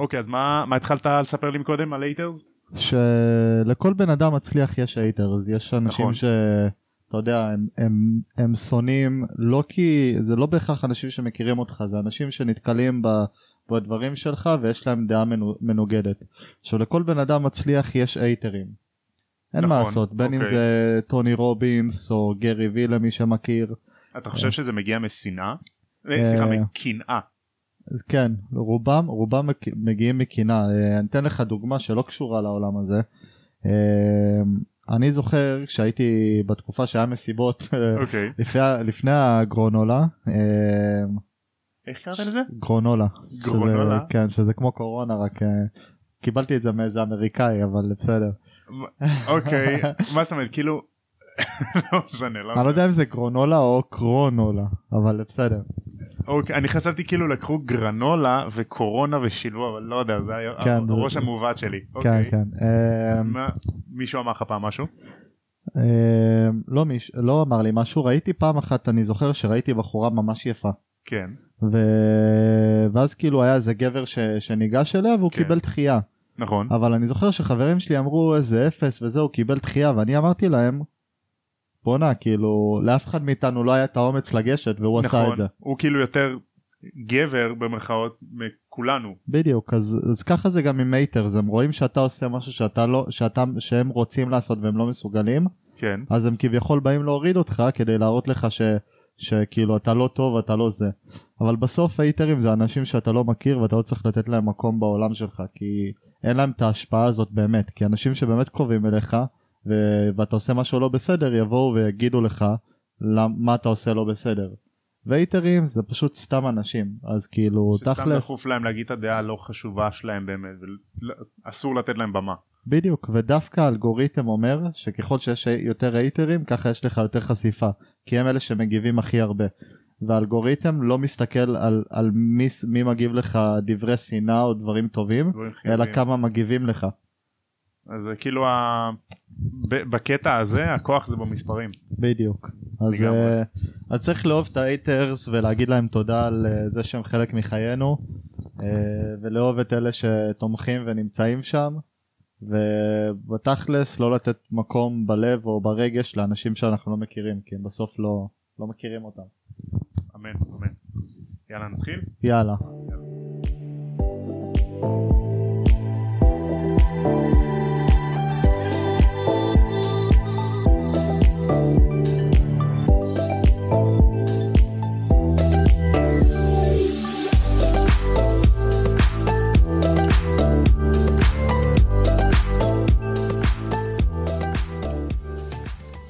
אוקיי אז מה מה התחלת לספר לי מקודם על haters? שלכל בן אדם מצליח יש haters יש אנשים נכון. שאתה יודע הם, הם, הם שונאים לא כי זה לא בהכרח אנשים שמכירים אותך זה אנשים שנתקלים ב, בדברים שלך ויש להם דעה מנו, מנוגדת. עכשיו לכל בן אדם מצליח יש הייטרים. אין מה נכון, לעשות בין אם אוקיי. זה טוני רובינס או גרי וי למי שמכיר אתה חושב שזה מגיע משנאה? אה, סליחה אה. מקנאה. כן רובם רובם מגיעים מקנאה אה, אני אתן לך דוגמה שלא קשורה לעולם הזה. אה, אני זוכר כשהייתי בתקופה שהיה מסיבות אה, אוקיי. לפני, לפני הגרונולה איך קראת לזה? גרונולה גרונולה? שזה, כן שזה כמו קורונה רק קיבלתי את זה מאיזה אמריקאי אבל בסדר אוקיי מה זאת אומרת כאילו לא משנה לא אני לא יודע אם זה גרונולה או קרונולה אבל בסדר אוקיי, אני חשבתי כאילו לקחו גרנולה וקורונה ושילבו אבל לא יודע זה היה כן, הראש זה- המעוות שלי. כן אוקיי. כן מה- מישהו אמר לך פעם משהו? אה, לא מיש לא אמר לי משהו ראיתי פעם אחת אני זוכר שראיתי בחורה ממש יפה כן. ו... ואז כאילו היה איזה גבר ש... שניגש אליה והוא כן. קיבל דחייה נכון. אבל אני זוכר שחברים שלי אמרו איזה אפס וזהו קיבל דחייה ואני אמרתי להם בואנה כאילו לאף אחד מאיתנו לא היה את האומץ לגשת והוא עשה נכון. את זה הוא כאילו יותר גבר במרכאות מכולנו. בדיוק אז, אז ככה זה גם עם haters הם רואים שאתה עושה משהו שאתה לא שאתה שהם רוצים לעשות והם לא מסוגלים כן. אז הם כביכול באים להוריד אותך כדי להראות לך ש... שכאילו אתה לא טוב אתה לא זה אבל בסוף הייטרים זה אנשים שאתה לא מכיר ואתה לא צריך לתת להם מקום בעולם שלך כי אין להם את ההשפעה הזאת באמת כי אנשים שבאמת קרובים אליך ו... ואתה עושה משהו לא בסדר יבואו ויגידו לך למ- מה אתה עושה לא בסדר. והייטרים זה פשוט סתם אנשים אז כאילו שסתם תכלס דחוף להם להגיד את הדעה הלא חשובה שלהם באמת ואסור לתת להם במה. בדיוק ודווקא האלגוריתם אומר שככל שיש יותר הייטרים ככה יש לך יותר חשיפה כי הם אלה שמגיבים הכי הרבה והאלגוריתם לא מסתכל על, על מי, מי מגיב לך דברי שנאה או דברים טובים דברים אלא. כמה מגיבים לך אז זה כאילו ה... בקטע הזה הכוח זה במספרים. בדיוק אז. אה, אז צריך לאהוב את ההייטרס ולהגיד להם תודה על אה, זה שהם חלק מחיינו אה, ולאהוב את אלה שתומכים ונמצאים שם ובתכלס לא לתת מקום בלב או ברגש לאנשים שאנחנו לא מכירים כי הם בסוף לא, לא מכירים אותם. אמן אמן. יאללה נתחיל. יאללה.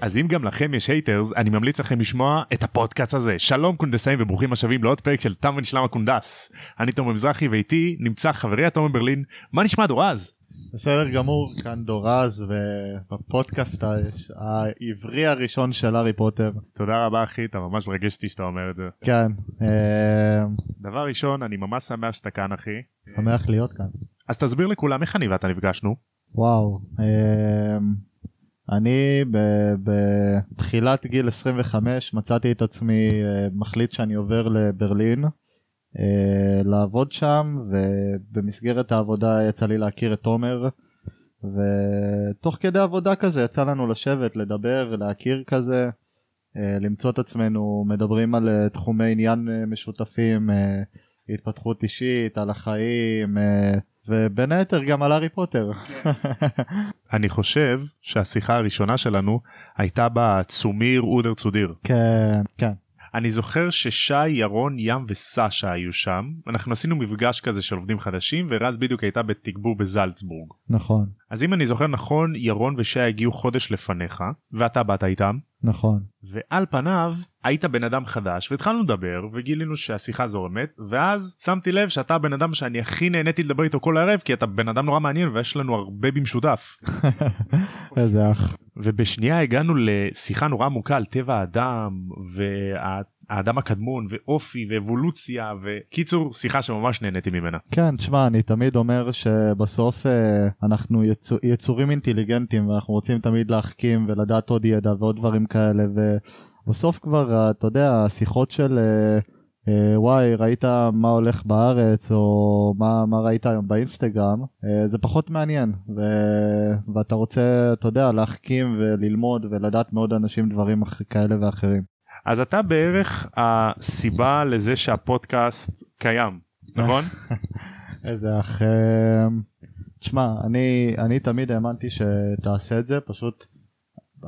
אז אם גם לכם יש haters אני ממליץ לכם לשמוע את הפודקאסט הזה. שלום קונדסאים וברוכים השבים לעוד פרק של תם ונשלם הקונדס. אני תומר מזרחי ואיתי נמצא חברי הטוב מר ברלין. מה נשמע דורז? בסדר גמור כאן דורז ובפודקאסט העברי הראשון של הארי פוטר. תודה רבה אחי אתה ממש מרגש אותי שאתה אומר את זה. כן, אה, דבר ראשון אני ממש שמח שאתה כאן אחי. שמח להיות כאן. אז תסביר לכולם איך אני ואתה נפגשנו. וואו, אה, אני בתחילת גיל 25 מצאתי את עצמי אה, מחליט שאני עובר לברלין אה, לעבוד שם ובמסגרת העבודה יצא לי להכיר את תומר ותוך כדי עבודה כזה יצא לנו לשבת לדבר להכיר כזה אה, למצוא את עצמנו מדברים על תחומי עניין משותפים התפתחות אישית על החיים ובין היתר גם על הארי פוטר. אני חושב שהשיחה הראשונה שלנו הייתה בצומיר אודר צודיר כן כן. אני זוכר ששי ירון ים וסשה היו שם. אנחנו עשינו מפגש כזה של עובדים חדשים ורז בדיוק הייתה בתגבור בזלצבורג. נכון. אז אם אני זוכר נכון ירון ושי הגיעו חודש לפניך ואתה באת איתם נכון. ועל פניו היית בן אדם חדש והתחלנו לדבר וגילינו שהשיחה זורמת ואז שמתי לב שאתה הבן אדם שאני הכי נהניתי לדבר איתו כל הערב כי אתה בן אדם נורא מעניין ויש לנו הרבה במשותף. איזה אח. ובשנייה הגענו לשיחה נורא עמוקה על טבע האדם והאדם הקדמון ואופי ואבולוציה וקיצור שיחה שממש נהניתי ממנה. כן תשמע אני תמיד אומר שבסוף אה, אנחנו יצור, יצורים אינטליגנטים ואנחנו רוצים תמיד להחכים ולדעת עוד ידע ועוד דברים כאלה ובסוף כבר אה, אתה יודע השיחות של אה, אה, וואי ראית מה הולך בארץ או מה, מה ראית היום באינסטגרם אה, זה פחות מעניין ו... ואתה רוצה אתה יודע להחכים וללמוד ולדעת מאוד אנשים דברים. כאלה ואחרים. אז אתה בערך הסיבה לזה שהפודקאסט קיים נכון? איזה אח... אה, תשמע אני אני תמיד האמנתי שתעשה את זה פשוט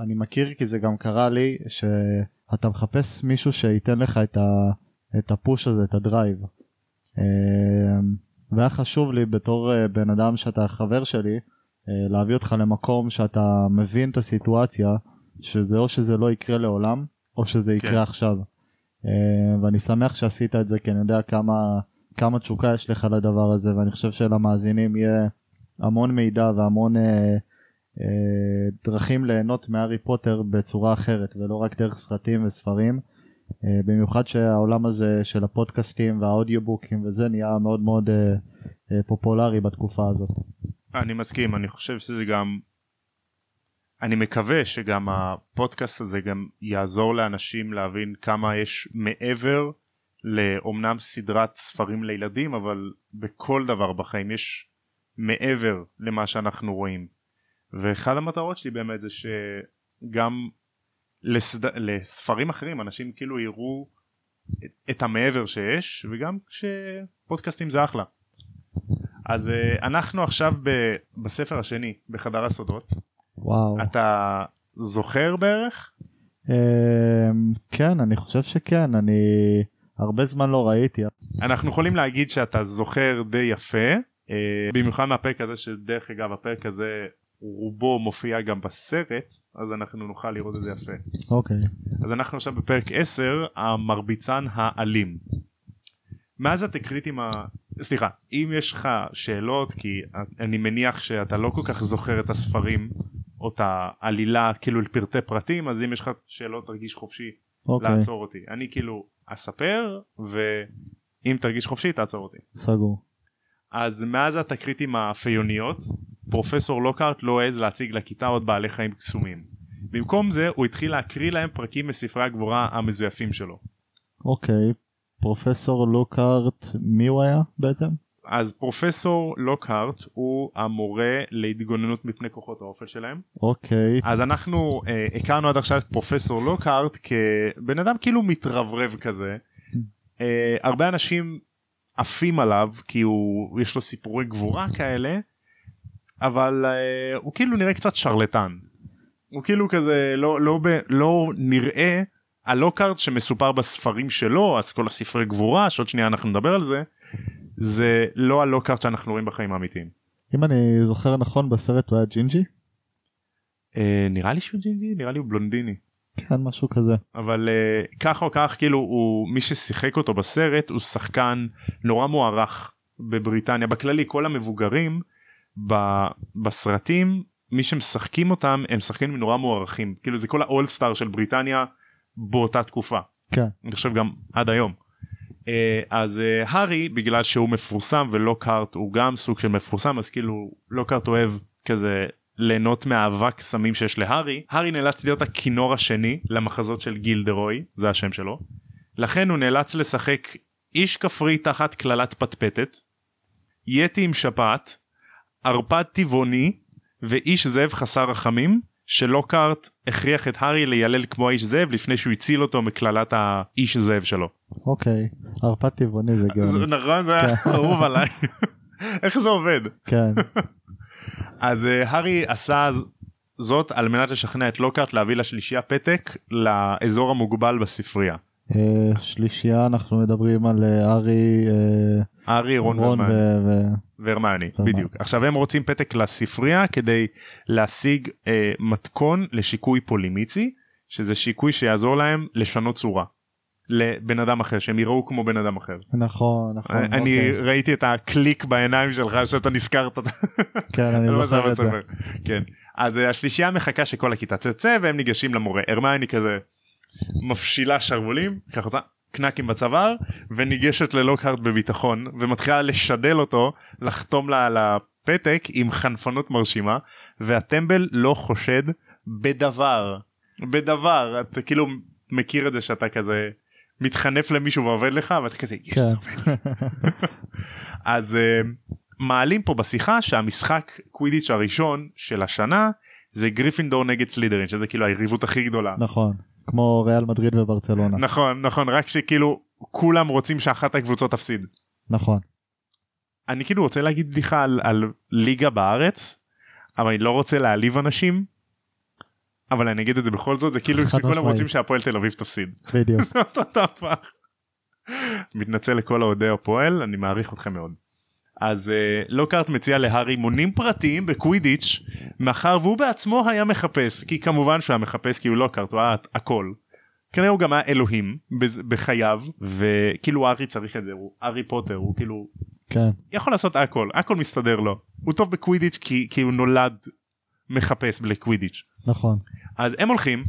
אני מכיר כי זה גם קרה לי שאתה מחפש מישהו שייתן לך את ה... את הפוש הזה, את הדרייב. אמ, והיה חשוב לי בתור אה, בן אדם שאתה חבר שלי, אה, להביא אותך למקום שאתה מבין את הסיטואציה, שזה או שזה לא יקרה לעולם, או שזה יקרה כן. עכשיו. אמ, ואני שמח שעשית את זה, כי אני יודע כמה, כמה תשוקה יש לך לדבר הזה, ואני חושב שלמאזינים יהיה המון מידע והמון אה, אה, דרכים ליהנות מהארי פוטר בצורה אחרת, ולא רק דרך סרטים וספרים. אה, במיוחד שהעולם הזה של הפודקאסטים והאודיובוקים וזה נהיה מאוד מאוד אה, אה, פופולרי בתקופה הזאת. אני מסכים אני חושב שזה גם אני מקווה שגם הפודקאסט הזה גם יעזור לאנשים להבין כמה יש מעבר לאומנם סדרת ספרים לילדים אבל בכל דבר בחיים יש מעבר למה שאנחנו רואים ואחד המטרות שלי באמת זה שגם לסד... לספרים אחרים אנשים כאילו יראו את, המעבר שיש וגם שפודקאסטים זה אחלה. אז uh, אנחנו עכשיו ב... בספר השני בחדר הסודות. וואו. אתה זוכר בערך? Uh, כן אני חושב שכן אני הרבה זמן לא ראיתי. אנחנו יכולים להגיד שאתה זוכר די יפה uh, במיוחד מהפרק הזה שדרך אגב הפרק הזה רובו מופיע גם בסרט אז אנחנו נוכל לראות את זה יפה. אוקיי. Okay. אז אנחנו עכשיו בפרק 10 המרביצן האלים. מאז התקריטים ה... סליחה אם יש לך שאלות כי אני מניח שאתה לא כל כך זוכר את הספרים או את העלילה כאילו לפרטי פרטים אז אם יש לך שאלות תרגיש חופשי okay. אוקיי. לעצור אותי אני כאילו אספר ואם תרגיש חופשי תעצור אותי. סגור. אז מאז התקריטים הפיוניות פרופסור לוקארט לא העז להציג לכיתה עוד בעלי חיים קסומים. במקום זה הוא התחיל להקריא להם פרקים מספרי הגבורה המזויפים שלו. אוקיי, פרופסור לוקארט מי הוא היה בעצם? אז פרופסור לוקהארט הוא המורה להתגוננות מפני כוחות האופל שלהם. אוקיי. אז אנחנו אה, הכרנו עד עכשיו את פרופסור לוקהארט כבן אדם כאילו מתרברב כזה. אה, הרבה אנשים עפים עליו כי הוא יש לו סיפורי גבורה כאלה אבל אה, הוא כאילו נראה קצת שרלטן. הוא כאילו כזה לא לא לא, לא נראה הלוקארט שמסופר בספרים שלו אז כל הספרי גבורה שעוד שנייה אנחנו נדבר על זה זה לא הלוקארט שאנחנו רואים בחיים האמיתיים. אם אני זוכר נכון בסרט הוא היה ג'ינג'י? אה, נראה לי שהוא ג'ינג'י נראה לי הוא בלונדיני. כן משהו כזה אבל uh, כך או כך כאילו הוא מי ששיחק אותו בסרט הוא שחקן נורא מוערך בבריטניה בכללי כל המבוגרים ב, בסרטים מי שמשחקים אותם הם שחקנים נורא מוערכים כאילו זה כל האולסטאר של בריטניה באותה תקופה. כן. אני חושב גם עד היום. Uh, אז uh, הארי בגלל שהוא מפורסם ולוקהארט הוא גם סוג של מפורסם אז כאילו לוקהארט אוהב כזה ליהנות מהאבק סמים שיש להארי. הארי נאלץ להיות הכינור השני למחזות של גילדרוי זה השם שלו. לכן הוא נאלץ לשחק איש כפרי תחת קללת פטפטת יתי עם שפעת ערפד טבעוני ואיש זאב חסר רחמים שלוקארט הכריח את הארי לילל כמו האיש זאב לפני שהוא הציל אותו מקללת האיש זאב שלו. אוקיי ערפד טבעוני זה גם נכון זה היה כן. אהוב עליי איך זה עובד כן אז uh, הארי עשה זאת על מנת לשכנע את לוקארט להביא לשלישייה פתק לאזור המוגבל בספרייה. אה, שלישייה אנחנו מדברים על אה, ארי ארי רון והרמני בדיוק עכשיו הם רוצים פתק לספרייה כדי להשיג אה, מתכון לשיקוי פולימיצי שזה שיקוי שיעזור להם לשנות צורה. לבן אדם אחר שהם יראו כמו בן אדם אחר. נכון נכון. אני אוקיי. ראיתי את הקליק בעיניים שלך שאתה נזכרת. כן אני לא זוכר את זה. כן. אז השלישייה מחכה שכל הכיתה תצא והם ניגשים למורה הרמני כזה מפשילה שרוולים ככה קנקים בצוואר וניגשת ללוקהארט בביטחון ומתחילה לשדל אותו לחתום לה על הפתק עם חנפנות מרשימה והטמבל לא חושד בדבר בדבר אתה כאילו מכיר את זה שאתה כזה מתחנף למישהו ועובד לך ואתה כזה יש כן. עובד לי." אז אה, מעלים פה בשיחה שהמשחק קווידיץ' הראשון של השנה זה גריפינדור נגד סלידרין שזה כאילו היריבות הכי גדולה. נכון כמו ריאל מדריד וברצלונה נכון נכון רק שכאילו כולם רוצים שאחת הקבוצות תפסיד. נכון אני כאילו רוצה להגיד בדיחה על, על ליגה בארץ אבל אני לא רוצה להעליב אנשים. אבל אני אגיד את זה בכל זאת זה כאילו שכולם. רוצים שהפועל תל אביב תפסיד. בדיוק. מתנצל לכל אוהדי הפועל אני מעריך אתכם מאוד. אז uh, לוקארט מציע להארי אימונים פרטיים בקווידיץ' מאחר והוא בעצמו היה מחפש כי כמובן שהוא היה מחפש כי הוא לוקארט הוא היה הכל. כנראה הוא גם היה אלוהים בחייו וכאילו הארי צריך את זה הוא הארי פוטר הוא כאילו כן יכול לעשות הכל הכל מסתדר לו הוא טוב בקווידיץ' כי, כי הוא נולד מחפש לקווידיץ'. נכון אז הם הולכים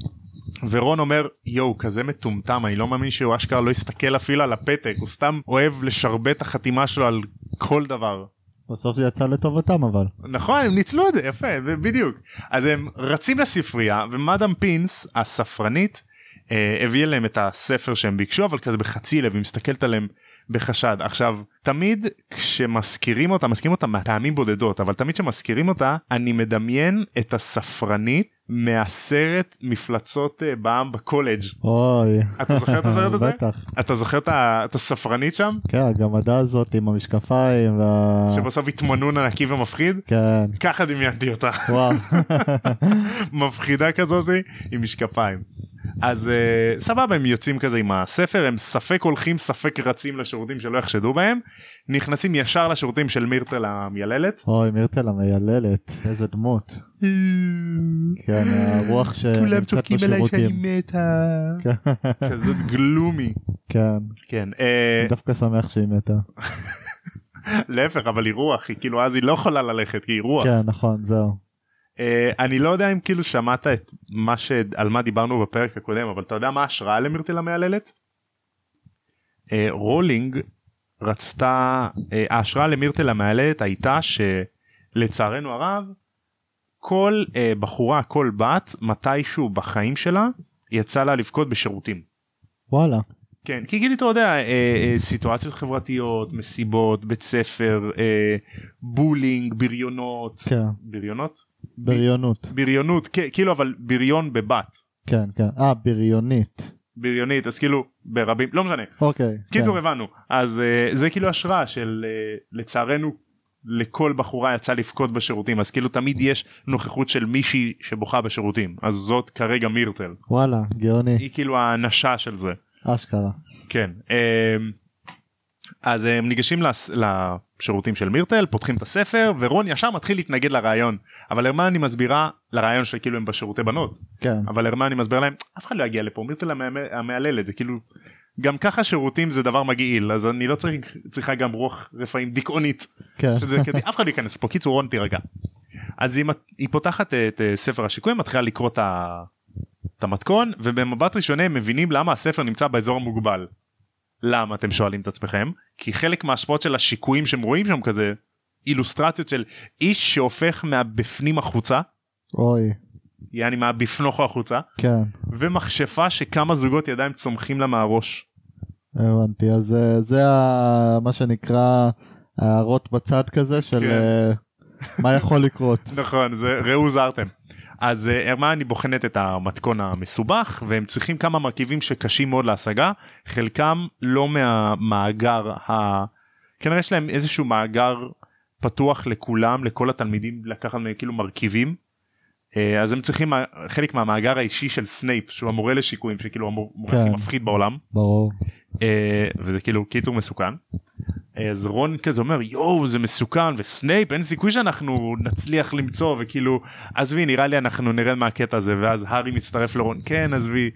ורון אומר יואו כזה מטומטם אני לא מאמין שהוא אשכרה לא הסתכל אפילו על הפתק הוא סתם אוהב לשרבט החתימה שלו על כל דבר. בסוף זה יצא לטובתם אבל נכון הם ניצלו את זה יפה בדיוק אז הם רצים לספרייה ומאדם פינס הספרנית אה, הביאה להם את הספר שהם ביקשו אבל כזה בחצי לב היא מסתכלת עליהם בחשד. עכשיו תמיד כשמזכירים אותה מזכירים אותה מטעמים בודדות אבל תמיד כשמזכירים אותה אני מדמיין את הספרנית מהסרט מפלצות אה, בעם בקולג' אוי. אתה זוכר את הסרט הזה? בטח. אתה זוכר את הספרנית שם? כן הגמדה הזאת עם המשקפיים וה... שבסוף התמנון ענקי ומפחיד? כן. ככה דמיינתי אותה. וואו. מפחידה כזאת עם משקפיים. אז uh, סבבה הם יוצאים כזה עם הספר הם ספק הולכים ספק רצים לשירותים שלא יחשדו בהם נכנסים ישר לשירותים של מירטל המייללת. אוי מירטל המייללת איזה דמות כן הרוח שנמצאת בשירותים מתה. כן. כזאת גלומי. כן כן אה, אני דווקא שמח שהיא מתה להפך אבל היא רוח היא כאילו אז היא לא יכולה ללכת כי היא רוח. כן נכון זהו אני לא יודע אם כאילו שמעת את מה ש... על מה דיברנו בפרק הקודם אבל אתה יודע מה ההשראה למירטל המייללת? אה, רולינג רצתה אה, ההשראה למירטל המייללת הייתה שלצערנו הרב כל אה, בחורה כל בת מתישהו בחיים שלה יצא לה לבכות בשירותים. וואלה כן כי כאילו אתה יודע אה, אה, סיטואציות חברתיות מסיבות בית ספר אה, בולינג בריונות כן בריונות בריונות. בריונות כן, כאילו אבל בריון בבת. כן כן. אה בריונית. בריונית אז כאילו ברבים לא משנה. אוקיי קיצור כן. הבנו. אז uh, זה כאילו השראה של uh, לצערנו לכל בחורה יצא לבכות בשירותים. אז כאילו תמיד יש נוכחות של מישהי שבוכה בשירותים. אז זאת כרגע מירטל. וואלה גאוני. היא כאילו האנשה של זה. אשכרה. כן אמ, אז הם ניגשים לס- לשירותים של מירטל פותחים את הספר ורון ישר מתחיל להתנגד לרעיון אבל הרמני מסבירה לרעיון שכאילו הם בשירותי בנות כן אבל הרמני מסביר להם אף אחד לא יגיע לפה מירטל המהללת זה כאילו גם ככה שירותים זה דבר מגעיל אז אני לא צריך צריכה גם רוח רפאים דיכאונית כן שזה כדי אף אחד לא ייכנס פה קיצור רון תירגע. אז היא, היא פותחת את אה, ספר השיקויים מתחילה לקרוא את ה- את המתכון ובמבט ראשוני הם מבינים למה הספר נמצא באזור המוגבל. למה אתם שואלים את עצמכם? כי חלק מההשפעות של השיקויים שהם רואים שם כזה אילוסטרציות של איש שהופך מהבפנים החוצה אוי יעני מהבפנוכו החוצה כן ומכשפה שכמה זוגות ידיים צומחים לה מהראש. הבנתי אז אה, זה ה- מה שנקרא הערות בצד כזה של כן. אה, מה יכול לקרות נכון זה ראו זרתם. אז אה, הרמני בוחנת את המתכון המסובך והם צריכים כמה מרכיבים שקשים מאוד להשגה חלקם לא מהמאגר ה... כנראה יש להם איזשהו מאגר פתוח לכולם לכל התלמידים לקחת כאילו מרכיבים. אה, אז הם צריכים חלק מהמאגר האישי של סנייפ שהוא המורה לשיקויים שכאילו המורה כן. הכי מפחיד בעולם ברור אה, וזה כאילו קיצור מסוכן. אה, אז רון כזה אומר יואו זה מסוכן וסנייפ אין סיכוי שאנחנו נצליח למצוא וכאילו עזבי נראה לי אנחנו נרד מהקטע הזה ואז הארי מצטרף לרון כן עזבי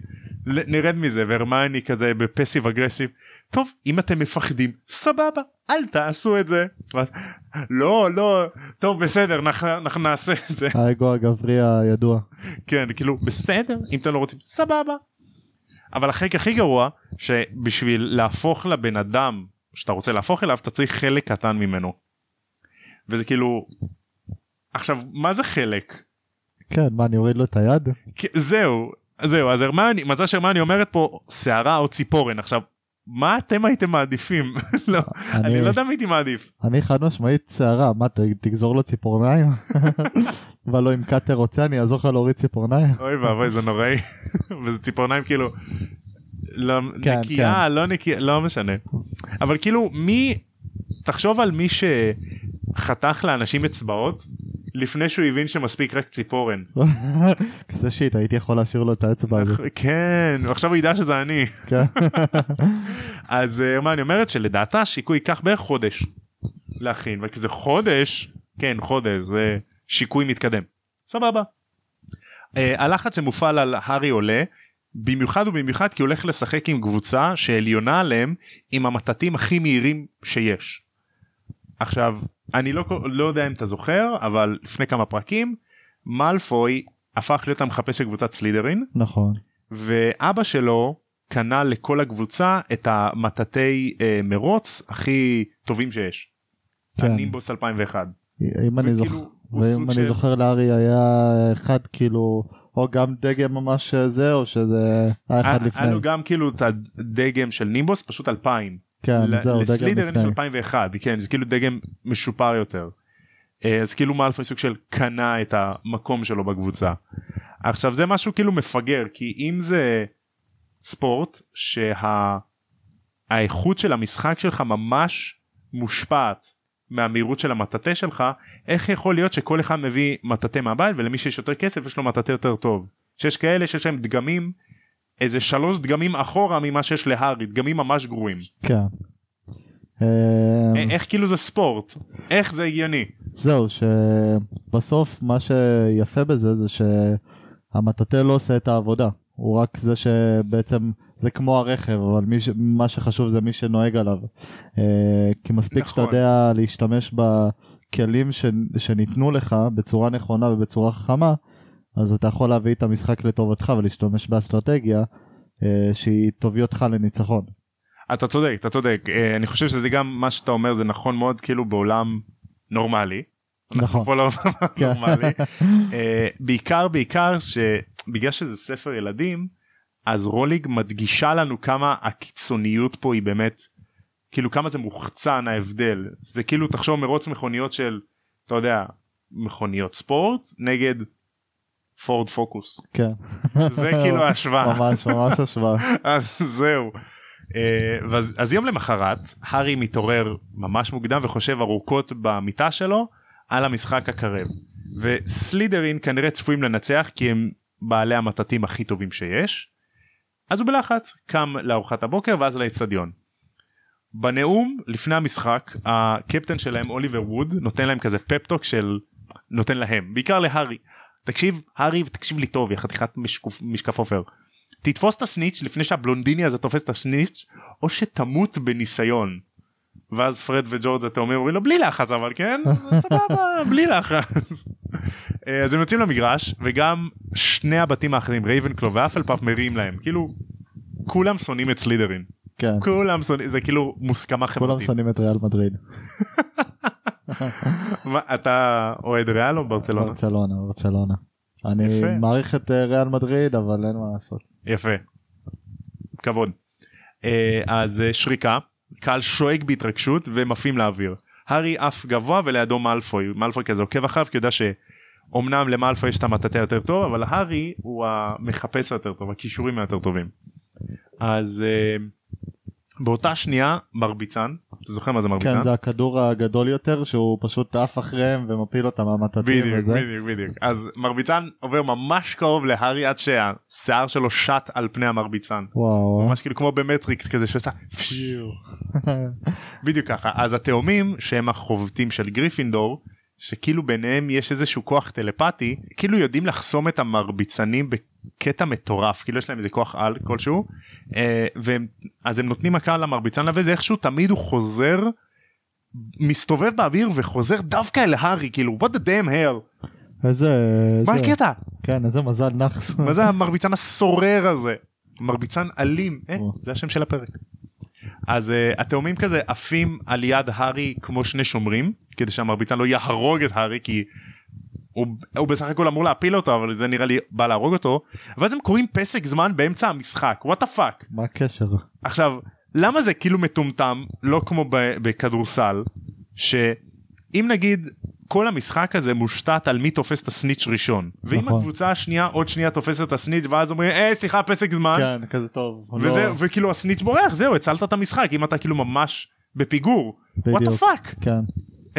נרד מזה והרמני כזה בפסיב אגרסיב טוב אם אתם מפחדים סבבה אל תעשו את זה. לא לא טוב בסדר אנחנו, אנחנו נעשה את זה האגו הגברי הידוע כן כאילו בסדר אם אתם לא רוצים סבבה. אבל החלק הכי גרוע שבשביל להפוך לבן אדם שאתה רוצה להפוך אליו אתה צריך חלק קטן ממנו. וזה כאילו עכשיו מה זה חלק כן מה אני אוריד לו את היד כי- זהו זהו אז הרמני מזל שהרמני אומרת פה שערה או ציפורן עכשיו מה אתם הייתם מעדיפים? לא אני לא יודע מי הייתי מעדיף. אני חד משמעית שערה מה ת- תגזור לו ציפורניים? אבל לא אם קאטר רוצה? אני אעזור לך להוריד ציפורניים? אוי ואבוי זה נוראי. וזה ציפורניים כאילו לא, כן, נקייה לא נקייה לא משנה. אבל כאילו מי תחשוב על מי שחתך לאנשים אצבעות לפני שהוא הבין שמספיק רק ציפורן כזה שיט הייתי יכול להשאיר לו את האצבע הזאת כן עכשיו הוא ידע שזה אני כן. אז אה, מה אני אומרת שלדעתה שיקוי ייקח בערך חודש להכין וכזה חודש כן חודש זה שיקוי מתקדם סבבה. אה, הלחץ שמופעל על הארי עולה במיוחד ובמיוחד כי הוא הולך לשחק עם קבוצה שעליונה עליהם עם המטאטים הכי מהירים שיש. עכשיו אני לא לא יודע אם אתה זוכר אבל לפני כמה פרקים מאלפוי הפך להיות המחפש של קבוצת סלידרין נכון ואבא שלו קנה לכל הקבוצה את המטאטי אה, מרוץ הכי טובים שיש. כן. הנימבוס 2001. אם אני זוכר ואם אני של- זוכר לארי היה אחד כאילו או גם דגם ממש זה או שזה היה אחד לפני היה לו גם כאילו את הדגם של נימבוס פשוט 2000. כן זהו דגם לסלידרין יש לפני 2001 כן זה כאילו דגם משופר יותר. אה, אז כאילו מאלפוי סוג של קנה את המקום שלו בקבוצה. עכשיו זה משהו כאילו מפגר כי אם זה ספורט שהאיכות של המשחק שלך ממש מושפעת מהמהירות של המטאטה שלך איך יכול להיות שכל אחד מביא מטאטה מהבית ולמי שיש יותר כסף יש לו מטאטה יותר טוב. שיש כאלה שיש להם דגמים איזה שלוש דגמים אחורה ממה שיש להארי דגמים ממש גרועים. כן. אה, א- איך כאילו זה ספורט איך זה הגיוני זהו שבסוף מה שיפה בזה זה שהמטאטא לא עושה את העבודה הוא רק זה שבעצם זה כמו הרכב אבל מי ש... מה שחשוב זה מי שנוהג עליו אה, כי מספיק נכון. שאתה יודע להשתמש בכלים ש... שניתנו לך בצורה נכונה ובצורה חכמה אז אתה יכול להביא את המשחק לטובתך ולהשתמש באסטרטגיה אה, שהיא תוביל אותך לניצחון. אתה צודק אתה צודק אה, אני חושב שזה גם מה שאתה אומר זה נכון מאוד כאילו בעולם נורמלי. נכון. פה לא כן. נורמלי אה, בעיקר בעיקר שבגלל שזה ספר ילדים אז רוליג מדגישה לנו כמה הקיצוניות פה היא באמת כאילו כמה זה מוחצן ההבדל זה כאילו תחשוב מרוץ מכוניות של אתה יודע מכוניות ספורט נגד פורד פוקוס כן. זה כאילו ההשוואה ממש ממש השוואה. אז זהו. אה, אז יום למחרת הארי מתעורר ממש מוקדם וחושב ארוכות במיטה שלו על המשחק הקרב. וסלידרין כנראה צפויים לנצח כי הם בעלי המטאטים הכי טובים שיש. אז הוא בלחץ קם לארוחת הבוקר ואז לאצטדיון. בנאום לפני המשחק הקפטן שלהם אוליבר ווד נותן להם כזה פפטוק של נותן להם בעיקר להארי. תקשיב הארי תקשיב לי טוב יא חתיכת משקוף, משקפופר. תתפוס את הסניץ' לפני שהבלונדיני הזה תופס את הסניץ' או שתמות בניסיון. ואז פרד וג'ורג' אתה אומר לו בלי לחץ אבל כן סבבה בלי לחץ. אה, אז הם יוצאים למגרש וגם שני הבתים האחרים רייבנקלו והפלפאף מריעים להם כאילו כולם שונאים את סלידרין כן. כולם שונאים זה כאילו מוסכמה כולם חברתית. שונאים את ריאל מדריד. אתה אוהד ריאל או ברצלונה? ברצלונה, ברצלונה. אני. מעריך את אה, ריאל מדריד אבל אין מה לעשות. יפה. כבוד. אה, אז אה, שריקה, קהל שואג בהתרגשות והם עפים לאוויר. הארי עף גבוה ולידו מאלפוי, מאלפוי כזה עוקב אחריו כי הוא יודע שאומנם למאלפוי יש את המטאטה יותר טוב אבל הארי הוא המחפש היותר טוב, הכישורים היותר טובים. אז באותה שנייה מרביצן, אתה זוכר מה זה מרביצן? כן זה הכדור הגדול יותר שהוא פשוט עף אחריהם ומפיל אותם מהמטאטים בדיוק וזה. בדיוק בדיוק אז מרביצן עובר ממש קרוב להארי עד שהשיער שלו שט על פני המרביצן וואו. ממש כאילו כמו במטריקס כזה שעושה בדיוק ככה אז התאומים שהם החובטים של גריפינדור שכאילו ביניהם יש איזשהו כוח טלפתי כאילו יודעים לחסום את המרביצנים בקטע מטורף כאילו יש להם איזה כוח על כלשהו אה, והם אז הם נותנים מכה למרביצן וזה איכשהו תמיד הוא חוזר מסתובב באוויר וחוזר דווקא אל הארי כאילו what the damn hell איזה... מה איזה- הקטע כן איזה מזל נאחס. מה זה המרביצן הסורר הזה מרביצן אלים אה. זה השם של הפרק. אז uh, התאומים כזה עפים על יד הארי כמו שני שומרים כדי שהמרביצן לא יהרוג את הארי כי הוא, הוא בסך הכל אמור להפיל אותו אבל זה נראה לי בא להרוג אותו ואז הם קוראים פסק זמן באמצע המשחק what the fuck מה הקשר? עכשיו למה זה כאילו מטומטם לא כמו בכדורסל שאם נגיד כל המשחק הזה מושתת על מי תופס את הסניץ' ראשון ואם נכון. הקבוצה השנייה עוד שנייה תופסת את הסניץ' ואז אומרים אה סליחה פסק זמן כן, כזה טוב. וזה לא- וכאילו הסניץ' בורח זהו הצלת את המשחק אם אתה כאילו ממש בפיגור What the בדיוק. Fuck כן,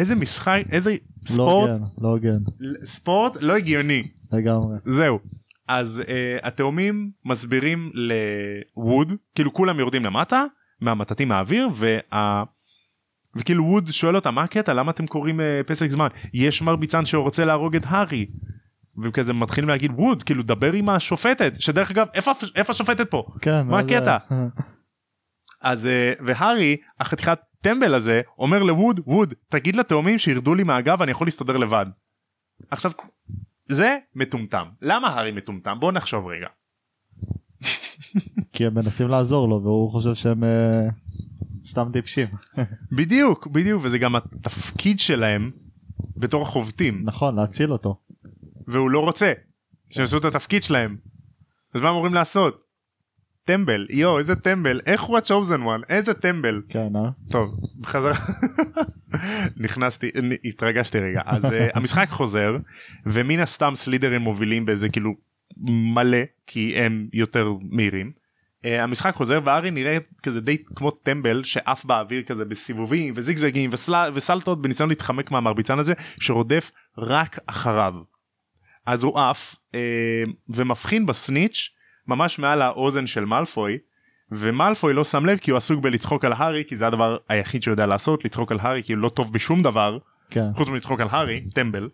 איזה משחק איזה לא ספורט? הוגן, לא הוגן, ספורט לא הגיוני. לגמרי. זהו. אז uh, התאומים מסבירים ל Wood כאילו כולם יורדים למטה מהמטאטים מהאוויר וה... וכאילו Wood שואל אותם מה הקטע? למה אתם קוראים uh, פסק זמן? יש מרביצן שרוצה להרוג את הארי. וכזה מתחילים להגיד Wood כאילו דבר עם השופטת. שדרך אגב איפה איפה השופטת פה? כן, מה הקטע? אז uh, והארי החתיכת טמבל הזה אומר לווד ווד תגיד לתאומים שירדו לי מהגב אני יכול להסתדר לבד. עכשיו זה מטומטם למה הארי מטומטם בוא נחשוב רגע כי הם מנסים לעזור לו והוא חושב שהם אה, סתם טיפשים. בדיוק בדיוק וזה גם התפקיד שלהם בתור החובטים נכון, להציל אותו. והוא לא רוצה שיעשו את התפקיד שלהם. אז מה אמורים לעשות? טמבל יואו איזה טמבל איך הוא ה-chosen one איזה טמבל כן, אה? טוב בחזרה נכנסתי התרגשתי רגע אז uh, המשחק חוזר ומן הסתם סלידרים מובילים באיזה כאילו מלא כי הם יותר מהירים. Uh, המשחק חוזר וארי נראה כזה די כמו טמבל שעף באוויר כזה בסיבובים וזיגזגים וסל... וסלטות בניסיון להתחמק מהמרביצן הזה שרודף רק אחריו. אז הוא עף uh, ומבחין בסניץ' ממש מעל האוזן של מאלפוי ומאלפוי לא שם לב כי הוא עסוק בלצחוק על הארי כי זה הדבר היחיד שהוא יודע לעשות לצחוק על הארי כי הוא לא טוב בשום דבר כן. חוץ מלצחוק על הארי טמבל.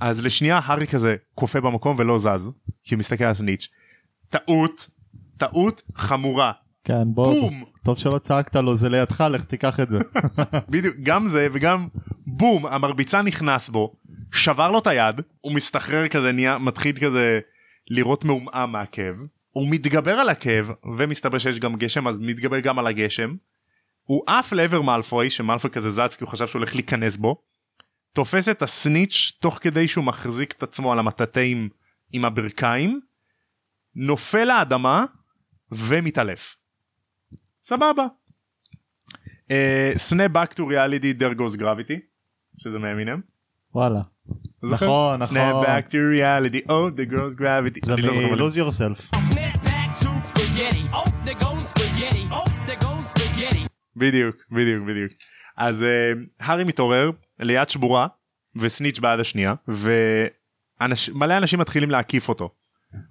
אז לשנייה הארי כזה קופא במקום ולא זז כי הוא מסתכל על סניץ' טעות טעות חמורה. כן, בוא, בום! טוב שלא צעקת לו זה לידך, לך תיקח את זה. בדיוק גם זה וגם בום המרביצה נכנס בו שבר לו את היד הוא מסתחרר כזה נהיה מתחיל כזה לראות מעומעם מהכאב הוא מתגבר על הכאב ומסתבר שיש גם גשם אז מתגבר גם על הגשם. הוא עף לעבר מאלפוי שמאלפוי כזה זז כי הוא חשב שהוא הולך להיכנס בו. תופס את הסניץ' תוך כדי שהוא מחזיק את עצמו על המטאטאים עם הברכיים. נופל לאדמה ומתעלף. סבבה. סנאפ back to reality there goes gravity שזה מאמינם. וואלה. נכון, נכון. Snap back to reality oh the girls gravity. זה לא מה מ-lose yourself. Snap back to spaghetti. Oh. Oh. בדיוק בדיוק בדיוק אז uh, הארי מתעורר ליד שבורה וסניץ' ביד השנייה ומלא אנשים מתחילים להקיף אותו.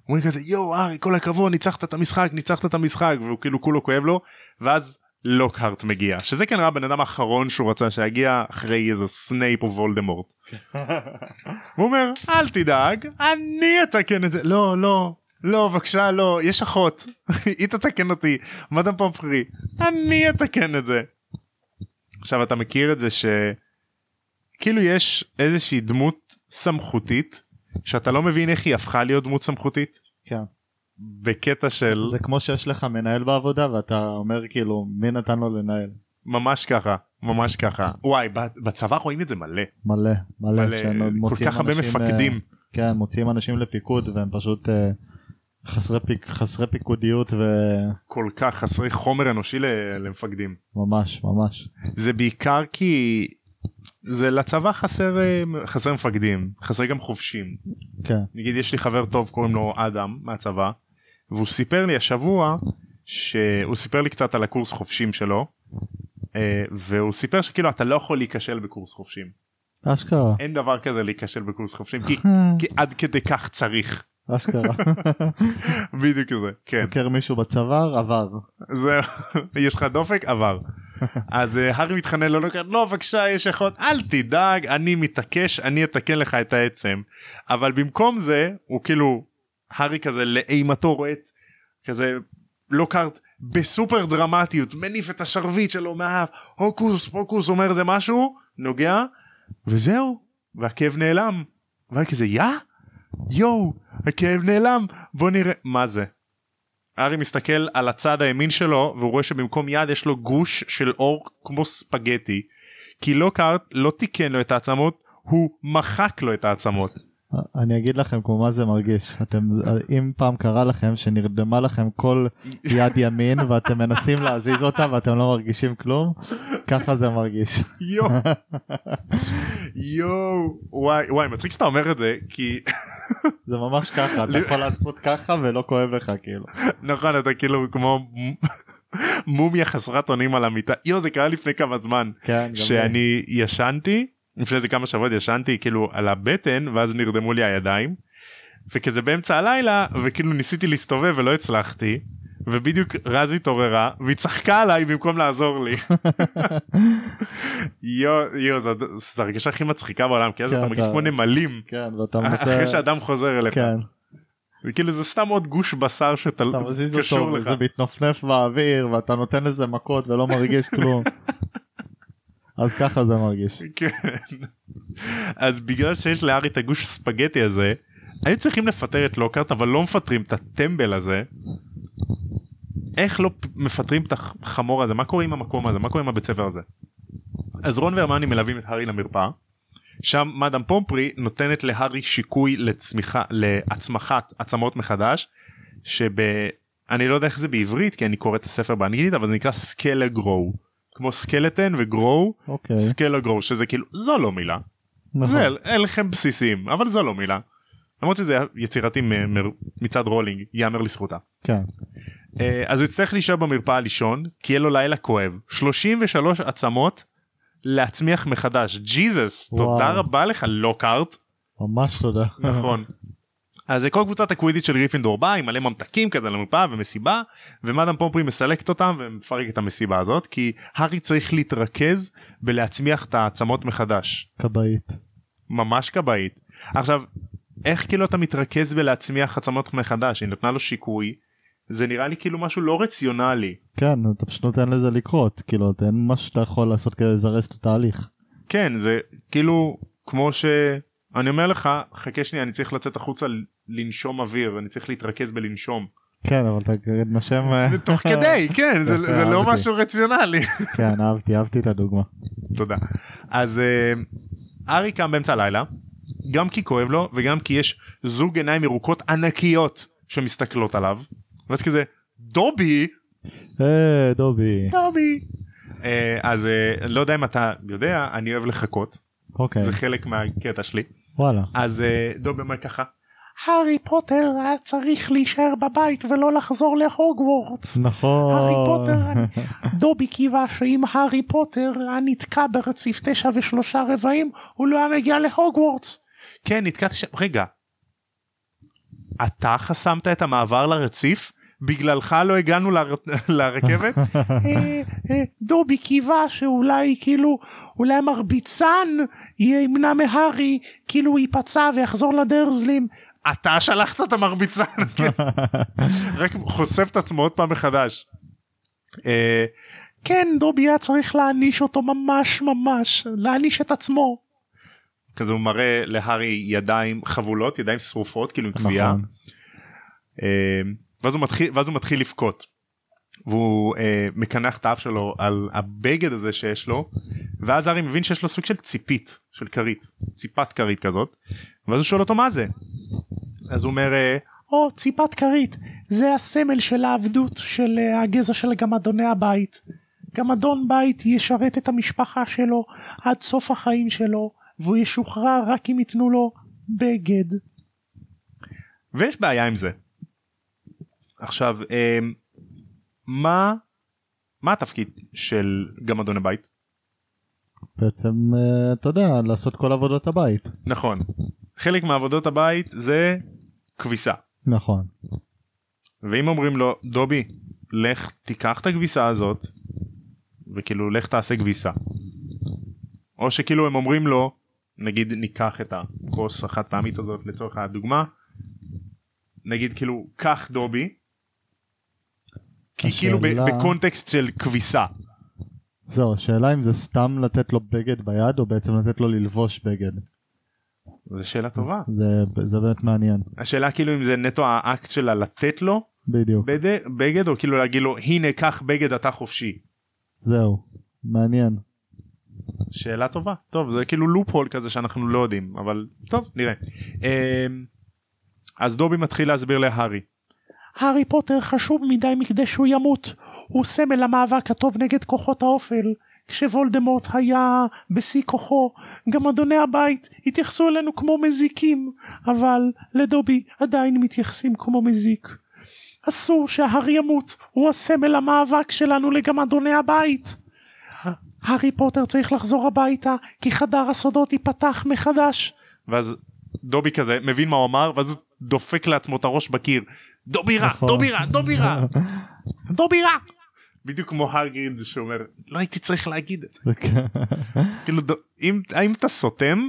אומרים כזה יואו הארי כל הכבוד ניצחת את המשחק ניצחת את המשחק והוא כאילו כולו כואב לו ואז לוקהרט מגיע שזה כנראה הבן אדם האחרון שהוא רצה שיגיע אחרי איזה סנייפ או וולדמורט. הוא אומר אל תדאג אני אתקן את זה לא לא לא בבקשה לא יש אחות היא תתקן אותי מדאם פומפרי אני אתקן את זה. עכשיו אתה מכיר את זה שכאילו יש איזושהי דמות סמכותית שאתה לא מבין איך היא הפכה להיות דמות סמכותית כן. בקטע של זה כמו שיש לך מנהל בעבודה ואתה אומר כאילו מי נתן לו לנהל. ממש ככה ממש ככה וואי בצבא רואים את זה מלא מלא מלא. מלא כל כך הרבה מפקדים אה, כן מוציאים אנשים לפיקוד והם פשוט אה, חסרי פיק- חסרי פיקודיות כל כך חסרי חומר אנושי למפקדים וממש ממש. זה בעיקר כי זה לצבא חסר אה, חסר מפקדים חסר גם חובשים כן. נגיד יש לי חבר טוב קוראים לו אדם מהצבא והוא סיפר לי השבוע שהוא סיפר לי קצת על הקורס חובשים שלו אה, והוא סיפר שכאילו אתה לא יכול להיכשל בקורס חובשים אשכרה. אין דבר כזה להיכשל בקורס חובשים כי, כי עד כדי כך צריך אשכרה. בדיוק זה כן חוקר מישהו בצוואר עבר. זהו יש לך דופק עבר אז אה, הארי מתחנן לו לא לא בבקשה יש אחות אל תדאג אני מתעקש אני אתקן לך את העצם אבל במקום זה הוא כאילו הארי כזה לאימתו רואה את כזה לוקארט בסופר דרמטיות מניף את השרביט שלו מהאף הוקוס פוקוס אומר איזה משהו? נוגע וזהו והכאב נעלם. והיה כזה יא? יואו הכאב נעלם. בוא נראה. מה זה. הארי מסתכל על הצד הימין שלו והוא רואה שבמקום יד יש לו גוש של אור כמו ספגטי. כי לוקארט לא תיקן לו את העצמות הוא מחק לו את העצמות אני אגיד לכם כמו מה זה מרגיש. אתם אם פעם קרה לכם שנרדמה לכם כל יד ימין ואתם מנסים להזיז אותה ואתם לא מרגישים כלום ככה זה מרגיש. יואו. יואו. וואי וואי מצחיק שאתה אומר את זה כי זה ממש ככה אתה יכול לעשות ככה ולא כואב לך כאילו. נכון אתה כאילו כמו מומיה חסרת אונים על המיטה. יואו זה קרה לפני כמה זמן כן. שאני ישנתי לפני איזה כמה שבועות ישנתי כאילו על הבטן ואז נרדמו לי הידיים וכזה באמצע הלילה וכאילו ניסיתי להסתובב ולא הצלחתי ובדיוק רז התעוררה והיא צחקה עליי במקום לעזור לי. יואו זו זו הרגשה הכי מצחיקה בעולם כי אז כן, אתה מרגיש אתה- כמו נמלים כן ואתה מנסה אחרי שאדם חוזר אליך כן וכאילו זה סתם עוד גוש בשר שאתה אתה מזיז קשור אותו לך. וזה מתנפנף באוויר ואתה נותן לזה מכות ולא מרגיש כלום. אז ככה זה מרגיש. כן. אז בגלל שיש לארי את הגוש ספגטי הזה היו צריכים לפטר את לוקארט אבל לא מפטרים את הטמבל הזה. איך לא מפטרים את החמור הזה מה קורה עם המקום הזה מה קורה עם הבית ספר הזה. אז רון והרמני מלווים את הארי למרפאה. שם מאדם פומפרי נותנת להארי שיקוי לצמיחה להצמחת עצמות מחדש שב... אני לא יודע איך זה בעברית כי אני קורא את הספר באנגלית אבל זה נקרא Skele-Gro כמו skeleton ו grow אוקיי. Skele-Gro שזה כאילו זו לא מילה נכון. זה הלחם בסיסים אבל זו לא מילה. למרות שזה יצירתי מצד רולינג ייאמר לזכותה. כן. אה, אז הוא יצטרך להישאר במרפאה לישון כי יהיה לו לילה כואב 33 עצמות להצמיח מחדש ג'יזוס תודה. רבה לך לוקארט ממש תודה. נכון. אז כל קבוצת הקווידיץ' של גריפינדור באה עם מלא ממתקים כזה למרפאה ומסיבה ומאדם פומפרי מסלקת אותם ומפרק את המסיבה הזאת כי הארי צריך להתרכז בלהצמיח את העצמות מחדש. כבאית. ממש כבאית. עכשיו איך כאילו אתה מתרכז בלהצמיח עצמות מחדש היא נתנה לו שיקוי זה נראה לי כאילו משהו לא רציונלי. כן אתה פשוט נותן לזה לקרות כאילו אין מה שאתה יכול לעשות כדי לזרז את התהליך. כן זה כאילו כמו ש... אני אומר לך חכה שנייה אני צריך לצאת החוצה לנשום אוויר אני צריך להתרכז בלנשום. כן אבל אתה כרגע נושם. אה, תוך כדי כן זה, יפה, זה לא. משהו רציונלי. כן אהבתי אהבתי את הדוגמה. תודה. אז אה, ארי קם באמצע הלילה גם כי כואב לו וגם כי יש זוג עיניים ירוקות ענקיות שמסתכלות עליו. ואז כזה דובי היי דובי. דובי. אה, אז אה, לא יודע אם אתה יודע אני אוהב לחכות אוקיי. זה חלק מהקטע שלי וואלה. אז אה, דובי אומר ככה. הארי פוטר היה צריך להישאר בבית ולא לחזור להוגוורטס. נכון. הארי פוטר, דובי קיווה שאם הארי פוטר היה נתקע ברציף תשע ושלושה רבעים הוא לא היה מגיע להוגוורטס. כן נתקעתי שם רגע. אתה חסמת את המעבר לרציף? בגללך לא הגענו לר... לרכבת? אה, אה, דובי קיווה שאולי כאילו אולי המרביצן ימנע מהארי כאילו ייפצע ויחזור לדרזלים. אתה שלחת את המרביצן. רק חושף את עצמו עוד פעם מחדש. אה, כן דובי היה צריך להעניש אותו ממש ממש להעניש את עצמו. כזה הוא מראה להארי ידיים חבולות ידיים שרופות כאילו עם כוויה. נכון. אה, ואז הוא מתחיל ואז הוא מתחיל לבכות. והוא אה, מקנח את האף שלו על הבגד הזה שיש לו ואז הארי מבין שיש לו סוג של ציפית של כרית ציפת כרית כזאת ואז הוא שואל אותו מה זה. אז הוא אומר אה, או ציפת כרית זה הסמל של העבדות של אה, הגזע של גמדוני הבית. גמדון בית ישרת את המשפחה שלו עד סוף החיים שלו והוא ישוחרר רק אם ייתנו לו בגד. ויש בעיה עם זה. עכשיו אה, מה מה התפקיד של גמדון הבית? בעצם אה, אתה יודע לעשות כל עבודות הבית. נכון. חלק מעבודות הבית זה כביסה. נכון. ואם אומרים לו דובי לך תיקח את הכביסה הזאת וכאילו לך תעשה כביסה. או שכאילו הם אומרים לו נגיד ניקח את הכוס החד פעמית הזאת לצורך הדוגמה נגיד כאילו קח דובי. כי כאילו השאלה- בקונטקסט של כביסה. זהו השאלה אם זה סתם לתת לו בגד ביד או בעצם לתת לו ללבוש בגד. זו שאלה טובה. זה זה באמת מעניין. השאלה כאילו אם זה נטו האקט שלה לתת לו בדיוק. בד- בגד או כאילו להגיד לו הנה קח בגד אתה חופשי. זהו. מעניין. שאלה טובה טוב זה כאילו לופ הול כזה שאנחנו לא יודעים אבל טוב נראה. אמ, אז דובי מתחיל להסביר להארי. הארי פוטר חשוב מדי מכדי שהוא ימות הוא סמל המאבק הטוב נגד כוחות האופל כשוולדמורט היה בשיא כוחו גם אדוני הבית התייחסו אלינו כמו מזיקים אבל לדובי עדיין מתייחסים כמו מזיק. אסור שהארי ימות הוא הסמל המאבק שלנו לגמדוני אדוני הבית. הארי פוטר צריך לחזור הביתה כי חדר הסודות ייפתח מחדש. ואז דובי כזה מבין מה הוא אמר ואז הוא דופק לעצמו את הראש בקיר. דובי רע, נכון. דובי רע, דובי רע, דובי רע. בדיוק כמו הגריד שאומר לא הייתי צריך להגיד את זה. כן, כאילו אם האם אתה סותם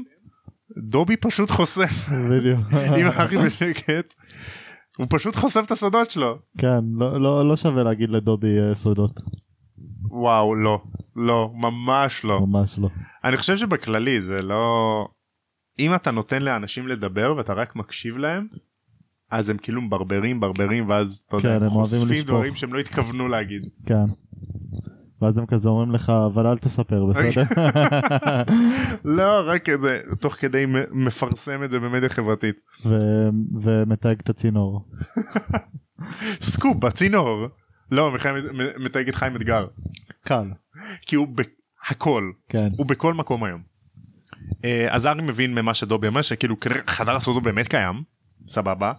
דובי פשוט חושף בדיוק. אם הארי בשקט הוא פשוט חושף את הסודות שלו. כן, לא- לא לא שווה להגיד לדובי אה, סודות, וואו לא לא ממש לא. ממש לא. אני חושב שבכללי זה לא אם אתה נותן לאנשים לדבר ואתה רק מקשיב להם אז הם כאילו מברברים ברברים ואז אתה יודע כן, הם הם חושפים. דברים שהם לא התכוונו להגיד. כן. ואז הם כזה אומרים לך אבל אל תספר בסדר? לא רק את זה תוך כדי מפרסם את זה במדיה חברתית. ו- ומתייג את הצינור. סקופ בצינור. לא מתייג את חיים אתגר קל. כי הוא בהכל כן. הוא בכל מקום היום. אה, אז ארי מבין ממה שדובי אומר שכאילו חדר הסודות באמת קיים סבבה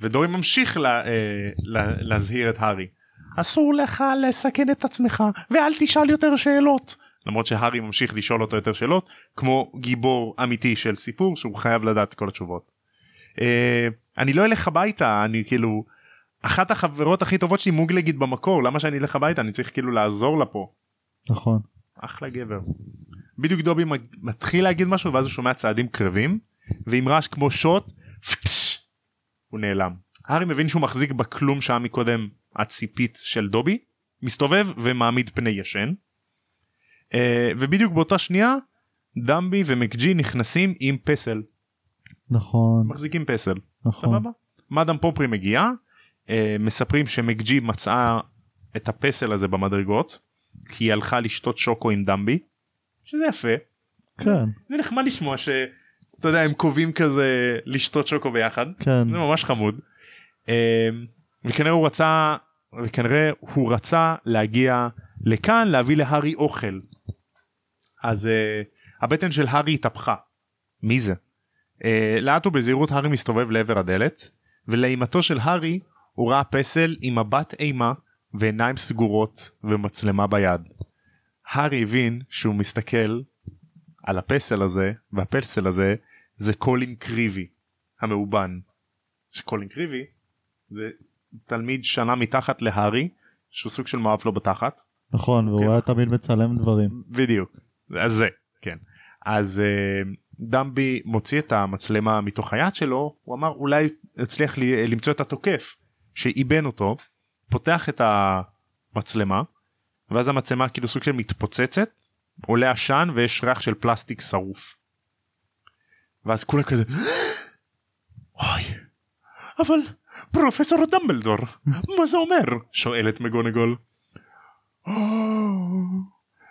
ודורי ממשיך לה, אה, לה, להזהיר את הארי. אסור לך לסכן את עצמך ואל תשאל יותר שאלות. למרות שהארי ממשיך לשאול אותו יותר שאלות כמו גיבור אמיתי של סיפור שהוא חייב לדעת כל התשובות. אה, אני לא אלך הביתה אני כאילו אחת החברות הכי טובות שלי מוגלגית במקור למה שאני אלך הביתה אני צריך כאילו לעזור לה פה. נכון. אחלה גבר. בדיוק דובי מתחיל להגיד משהו ואז הוא שומע צעדים קרבים ועם רעש כמו שוט הוא נעלם. הארי מבין שהוא מחזיק בכלום שהיה מקודם הציפית של דובי מסתובב ומעמיד פני ישן. אה, ובדיוק באותה שנייה דמבי ומקג'י נכנסים עם פסל נכון. מחזיקים פסל נכון. סבבה. מאדם פופרי מגיעה אה, מספרים שמקג'י מצאה את הפסל הזה במדרגות כי היא הלכה לשתות שוקו עם דמבי שזה יפה כן. זה נחמד לשמוע שאתה יודע הם קובעים כזה לשתות שוקו ביחד כן. זה ממש חמוד. אה, וכנראה הוא רצה וכנראה הוא רצה להגיע לכאן להביא להארי אוכל. אז אה, הבטן של הארי התהפכה. מי זה? אה, לאט ובזהירות הארי מסתובב לעבר הדלת ולאימתו של הארי הוא ראה פסל עם מבט אימה ועיניים סגורות ומצלמה ביד. הארי הבין שהוא מסתכל על הפסל הזה והפסל הזה זה קולין קריבי המאובן. שקולין קריבי זה תלמיד שנה מתחת להארי שהוא סוג של מאוהב לו בתחת. נכון והוא כן. היה תמיד מצלם דברים. בדיוק אז זה כן אז uh, דמבי מוציא את המצלמה מתוך היד שלו הוא אמר אולי הצליח לי, למצוא את התוקף שאיבן אותו פותח את המצלמה ואז המצלמה כאילו סוג של מתפוצצת עולה עשן ויש ריח של פלסטיק שרוף. ואז כולם כזה אוי אבל פרופסור דמבלדור מה זה אומר שואלת מגונגול. "או,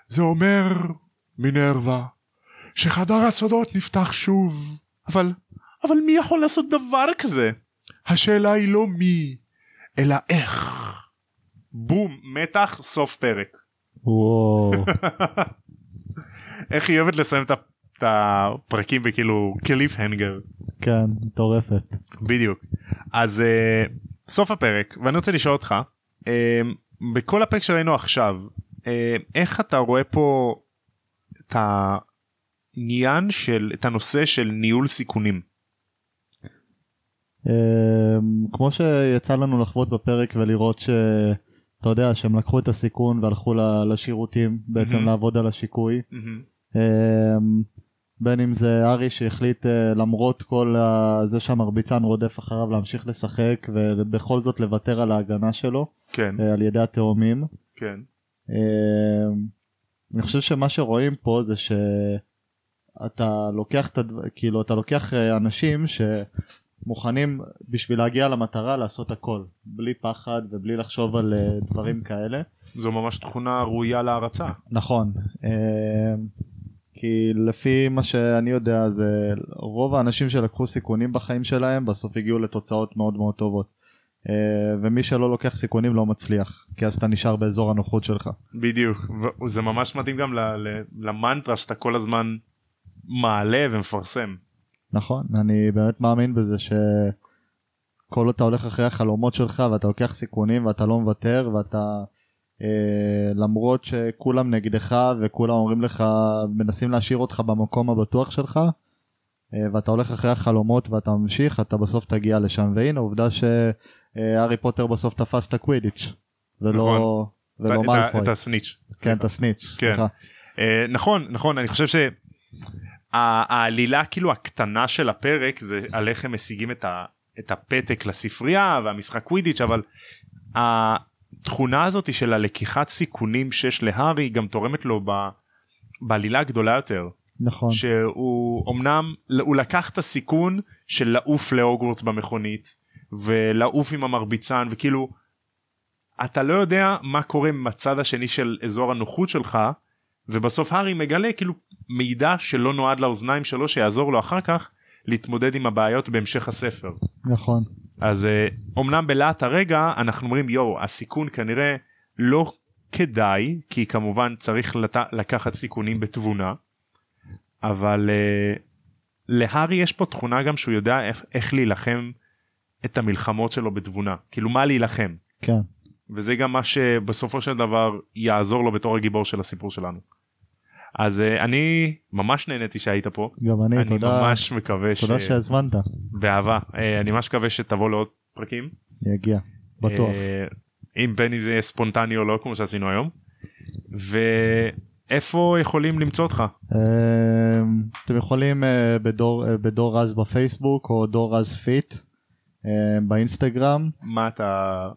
זה אומר מינרווה שחדר הסודות נפתח שוב אבל אבל מי יכול לעשות דבר כזה השאלה היא לא מי אלא איך בום מתח סוף פרק וואו. איך היא אוהבת לסיים את הפרקים בכאילו קליף הנגר כן מטורפת. בדיוק אז uh, סוף הפרק ואני רוצה לשאול אותך uh, בכל הפרק שראינו עכשיו uh, איך אתה רואה פה את העניין של את הנושא של ניהול סיכונים אמ, כמו שיצא לנו לחוות בפרק ולראות שאתה יודע שהם לקחו את הסיכון והלכו לשירותים בעצם מהמם. לעבוד על השיקוי. אמ, בין אם זה ארי שהחליט אה, למרות כל זה שהמרביצן רודף אחריו להמשיך לשחק ובכל זאת לוותר על ההגנה שלו כן אה, על ידי התאומים. כן אמ, אני חושב שמה שרואים פה זה שאתה לוקח כאילו אתה לוקח אה, אנשים שמוכנים בשביל להגיע למטרה לעשות הכל בלי פחד ובלי לחשוב על אה, דברים כאלה. זו ממש תכונה ראויה להערצה נכון. אמ, כי לפי מה שאני יודע זה רוב האנשים שלקחו סיכונים בחיים שלהם בסוף הגיעו לתוצאות מאוד מאוד טובות. אה, ומי שלא לוקח סיכונים לא מצליח כי אז אתה נשאר באזור הנוחות שלך. בדיוק זה ממש מתאים גם למנטרה שאתה כל הזמן מעלה ומפרסם. נכון אני באמת מאמין בזה שכל עוד אתה הולך אחרי החלומות שלך ואתה לוקח סיכונים ואתה לא מוותר ואתה אה, למרות שכולם נגדך וכולם אומרים לך מנסים להשאיר אותך במקום הבטוח שלך אה, ואתה הולך אחרי החלומות ואתה ממשיך אתה בסוף תגיע לשם והנה עובדה שהארי פוטר בסוף תפס את הקווידיץ' ולא, נכון. ולא מאלפוי. את הסניץ'. כן את הסניץ'. כן. סליחה. אה, נכון נכון אני חושב שהעלילה כאילו הקטנה של הפרק זה על איך הם משיגים את, ה, את הפתק לספרייה והמשחק קווידיץ' אבל התכונה הזאת של הלקיחת סיכונים שיש להארי גם תורמת לו ב, בעלילה הגדולה יותר נכון. שהוא אמנם הוא לקח את הסיכון של לעוף להוגוורטס במכונית ולעוף עם המרביצן וכאילו אתה לא יודע מה קורה מהצד השני של אזור הנוחות שלך ובסוף הארי מגלה כאילו מידע שלא נועד לאוזניים שלו שיעזור לו אחר כך להתמודד עם הבעיות בהמשך הספר. נכון. אז uh, אמנם בלהט הרגע אנחנו אומרים יואו הסיכון כנראה לא כדאי כי כמובן צריך לת... לקחת סיכונים בתבונה אבל uh, להארי יש פה תכונה גם שהוא יודע איך, איך להילחם את המלחמות שלו בתבונה כאילו מה להילחם כן. וזה גם מה שבסופו של דבר יעזור לו בתור הגיבור של הסיפור שלנו. אז uh, אני ממש נהניתי שהיית פה גם אני, אני תודה, ממש מקווה תודה שהזמנת. באהבה uh, אני ממש מקווה שתבוא לעוד פרקים. אני אגיע. בטוח. אה, אם בין אם זה יהיה ספונטני או לא כמו שעשינו היום. ואיפה יכולים למצוא אותך? אמ, אתם יכולים בדור, בדור רז בפייסבוק או דור רז fit באינסטגרם. מה אתה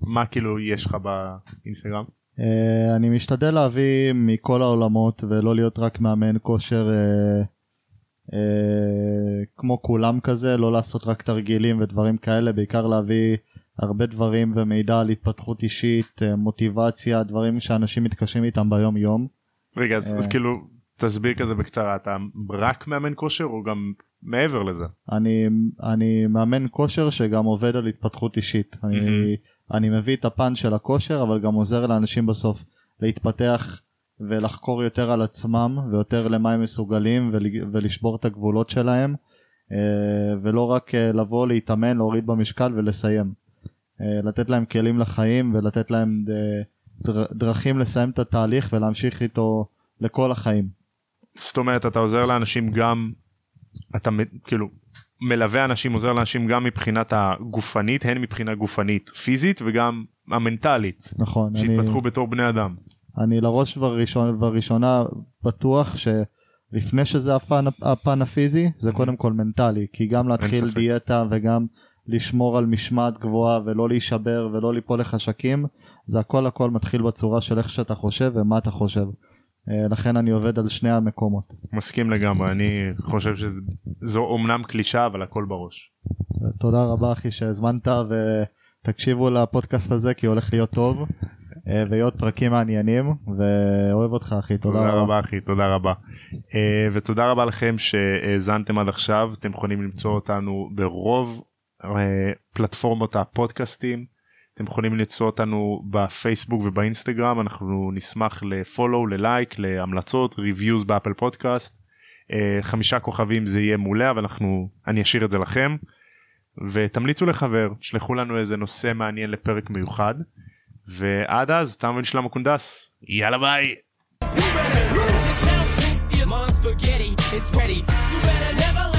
מה כאילו יש לך באינסטגרם? אה, אני משתדל להביא מכל העולמות ולא להיות רק מאמן כושר אה, אה, כמו כולם כזה, לא לעשות רק תרגילים ודברים כאלה, בעיקר להביא הרבה דברים ומידע על התפתחות אישית, אה, מוטיבציה, דברים שאנשים מתקשים איתם ביום יום. רגע אז, אה. אז כאילו תסביר כזה בקצרה אתה רק מאמן כושר או גם מעבר לזה? אני, אני מאמן כושר שגם עובד על התפתחות אישית. אני, אני מביא את הפן של הכושר אבל גם עוזר לאנשים בסוף להתפתח ולחקור יותר על עצמם ויותר למה הם מסוגלים ול, ולשבור את הגבולות שלהם אה, ולא רק אה, לבוא להתאמן להוריד במשקל ולסיים. אה, לתת להם כלים לחיים ולתת להם דר, דרכים לסיים את התהליך ולהמשיך איתו לכל החיים. זאת אומרת אתה עוזר לאנשים גם אתה כאילו מלווה אנשים עוזר לאנשים גם מבחינת הגופנית הן מבחינה גופנית פיזית וגם המנטלית נכון. אני- שהתפתחו בתור בני אדם. אני לראש ובראשון, ובראשונה בטוח שלפני שזה הפן, הפן הפיזי זה קודם כל מנטלי כי גם להתחיל. דיאטה וגם לשמור על משמעת גבוהה ולא להישבר ולא ליפול לחשקים זה הכל הכל מתחיל בצורה של איך שאתה חושב ומה אתה חושב. אה, לכן אני עובד על שני המקומות. מסכים לגמרי אני חושב שזו אומנם קלישה אבל הכל בראש. תודה רבה אחי שהזמנת ותקשיבו לפודקאסט הזה כי הולך להיות טוב אה, ויהיו עוד פרקים מעניינים ואוהב אותך אחי תודה, תודה רבה אחי תודה רבה אה, ותודה רבה לכם שהאזנתם עד עכשיו אתם יכולים למצוא אותנו ברוב פלטפורמות הפודקאסטים אתם יכולים למצוא אותנו בפייסבוק ובאינסטגרם אנחנו נשמח ל follow ללייק להמלצות reviews ב Apple Podcast. אה, חמישה כוכבים זה יהיה מעולה אבל אנחנו אני אשאיר את זה לכם. ותמליצו לחבר שלחו לנו איזה נושא מעניין לפרק מיוחד. ועד אז תם ונשלם הקונדס. יאללה ביי. Spaghetti, it's ready. You better never let